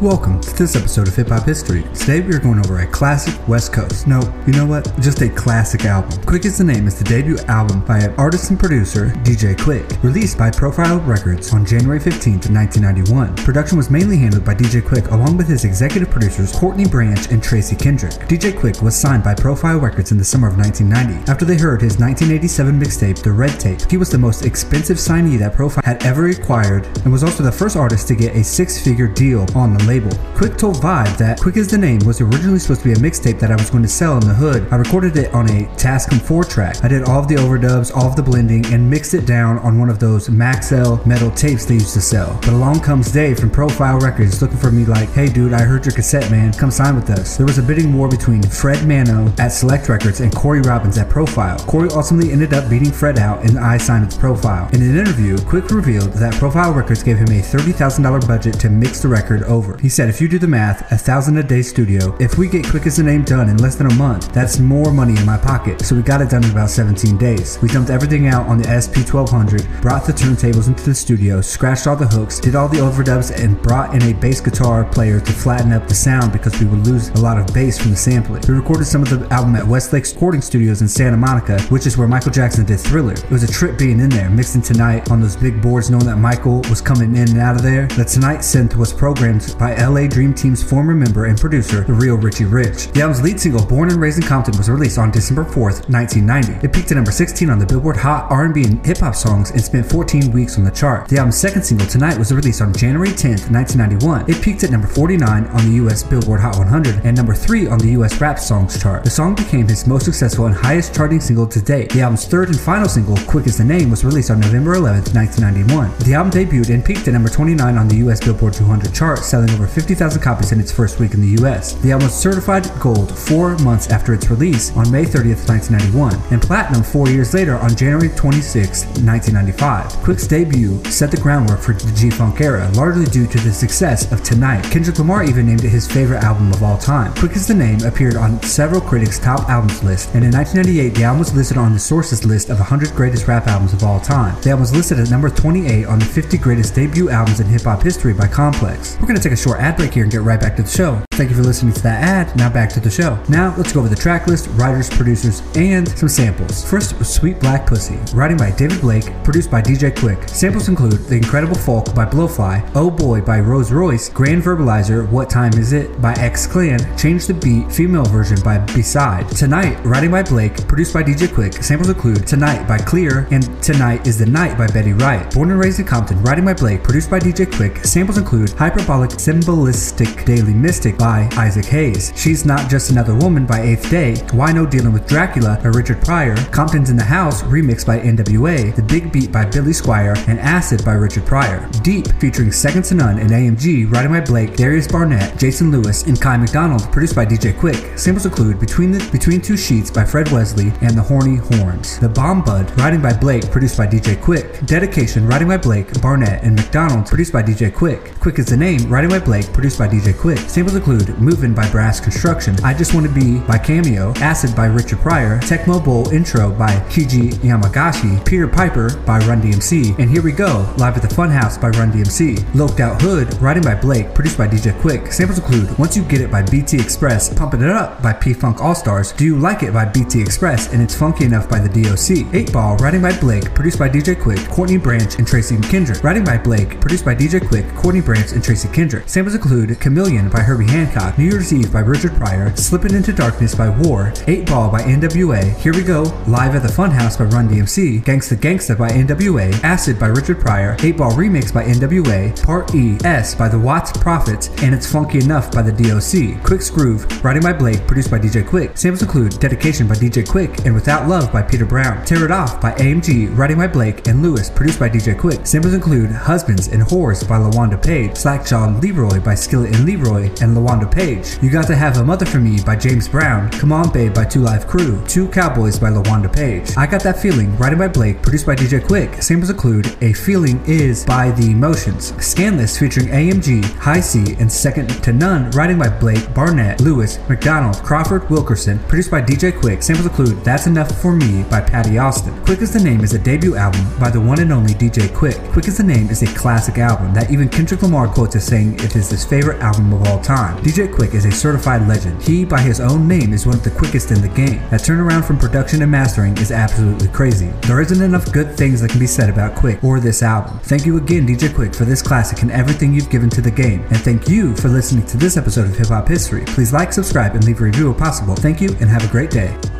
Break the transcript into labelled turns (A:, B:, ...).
A: Welcome to this episode of Hip Hop History. Today we are going over a classic West Coast. No, you know what? Just a classic album. Quik as the Name is the debut album by artist and producer DJ Quik, released by Profile Records on January 15th, 1991. Production was mainly handled by DJ Quik along with his executive producers Courtney Branch and Tracy Kendrick. DJ Quik was signed by Profile Records in the summer of 1990. After they heard his 1987 mixtape, The Red Tape, he was the most expensive signee that Profile had ever acquired and was also the first artist to get a six-figure deal on the label. Quik told Vibe that Quik as the Name was originally supposed to be a mixtape that I was going to sell in the hood. I recorded it on a Tascam 4 track. I did all of the overdubs, all of the blending, and mixed it down on one of those Maxell metal tapes they used to sell. But along comes Dave from Profile Records looking for me like, hey dude, I heard your cassette man, come sign with us. There was a bidding war between Fred Munao at Select Records and Cory Robbins at Profile. Cory ultimately ended up beating Fred out and I signed with Profile. In an interview, Quik revealed that Profile Records gave him a $30,000 budget to mix the record over. He said, if you do the math, a thousand a day studio, if we get Quik as the Name done in less than a month, that's more money in my pocket. So we got it done in about 17 days. We dumped everything out on the SP1200, brought the turntables into the studio, scratched all the hooks, did all the overdubs, and brought in a bass guitar player to flatten up the sound because we would lose a lot of bass from the sampling. We recorded some of the album at Westlake Recording Studios in Santa Monica, which is where Michael Jackson did Thriller. It was a trip being in there, mixing Tonight on those big boards, knowing that Michael was coming in and out of there. The Tonight synth was programmed by LA Dream Team's former member and producer, the real Richie Rich. The album's lead single, Born and Raised in Compton, was released on December 4th, 1990. It peaked at number 16 on the Billboard Hot R&B and Hip Hop Songs and spent 14 weeks on the chart. The album's second single, Tonight, was released on January 10th, 1991. It peaked at number 49 on the US Billboard Hot 100 and number 3 on the US Rap Songs chart. The song became his most successful and highest charting single to date. The album's third and final single, Quik as the Name, was released on November 11th, 1991. The album debuted and peaked at number 29 on the US Billboard 200 chart, selling over 50,000 copies in its first week in the US. The album was certified gold four months after its release on May 30th, 1991, and platinum four years later on January 26, 1995. Quik's debut set the groundwork for the G-Funk era, largely due to the success of Tonight. Kendrick Lamar even named it his favorite album of all time. Quik as the Name appeared on several critics' top albums list, and in 1998, the album was listed on the Sources list of 100 greatest rap albums of all time. The album was listed at number 28 on the 50 greatest debut albums in hip hop history by Complex. We're going to take a short ad break here and get right back to the show. Thank you for listening to that ad. Now back to the show. Now let's go over the track list, writers, producers, and some samples. First, Sweet Black Pussy, writing by David Blake, produced by DJ Quik. Samples include The Incredible Folk by Blowfly, Oh Boy by Rose Royce, Grand Verbalizer, What Time Is It by X Clan, Change the Beat, female version by Beside. Tonight, writing by Blake, produced by DJ Quik. Samples include Tonight by Kleeer and Tonight is the Night by Betty Wright. Born and raised in Compton, writing by Blake, produced by DJ Quik. Samples include Hyperbolic Symbolistic Daily Mystic by Isaac Hayes. She's Not Just Another Woman by Eighth Day. Wino Dealing with Dracula by Richard Pryor. Compton's in the House, remixed by NWA. The Big Beat by Billy Squier and Acid by Richard Pryor. Deep, featuring Second to None and AMG, writing by Blake, Darius Barnett, Jason Lewis, and Kai McDonald, produced by DJ Quik. Samples include Between the Between Two Sheets by Fred Wesley and The Horny Horns. The Bomb Bud, writing by Blake, produced by DJ Quik. Dedication, writing by Blake, Barnett, and McDonald, produced by DJ Quik. Quik is the Name, writing by Blake, produced by DJ Quik. Samples include Movin' by Brass Construction, I Just Want to Be by Cameo, Acid by Richard Pryor, Tecmo Bowl Intro by Keiji Yamagishi, Peter Piper by Run DMC, and Here We Go, live at the Funhouse by Run DMC. Loked Out Hood, writing by Blake, produced by DJ Quik. Samples include Once You Get It by BT Express, Pumping It Up by P Funk All Stars, Do You Like It by BT Express, and It's Funky Enough by the DOC. 8 Ball, writing by Blake, produced by DJ Quik, Courtney Branch, and Tracy Kendrick. Writing by Blake, produced by DJ Quik, Courtney Branch, and Tracy Kendrick. Samples include Chameleon by Herbie Hancock, New Year's Eve by Richard Pryor, Slippin' Into Darkness by War, 8 Ball by NWA, Here We Go, Live at the Funhouse by Run DMC, Gangsta Gangsta by NWA, Acid by Richard Pryor, 8 Ball Remix by NWA, Part E, S by the Watts Prophets, and It's Funky Enough by the DOC. Quik's Groove, writing by Blake, produced by DJ Quik. Samples include Dedication by DJ Quik and Without Love by Peter Brown. Tear It Off by AMG, writing by Blake and Lewis, produced by DJ Quik. Samples include Husbands and Whores by LaWanda Page, Slackjaw Leroy by Skillet and Leroy, and LaWanda Page. You Got to Have a Mother for Me by James Brown, Come On Babe by Two Live Crew, Two Cowboys by LaWanda Page. I Got That Feeling, writing by Blake, produced by DJ Quik. Samples include A Feeling Is by The Emotions, Skanless featuring AMG, Hi-C, and Second to None, writing by Blake, Barnett, Lewis, McDonald, Crawford, Wilkerson, produced by DJ Quik. Samples include That's Enough for Me by Patti Austin. Quik as the Name is a debut album by the one and only DJ Quik. Quik as the Name is a classic album that even Kendrick Lamar quotes as saying it is his favorite album of all time. DJ Quik is a certified legend. He, by his own name, is one of the quickest in the game. That turnaround from production and mastering is absolutely crazy. There isn't enough good things that can be said about Quik or this album. Thank you again, DJ Quik, for this classic and everything you've given to the game. And thank you for listening to this episode of Hip Hop History. Please like, subscribe, and leave a review if possible. Thank you, and have a great day.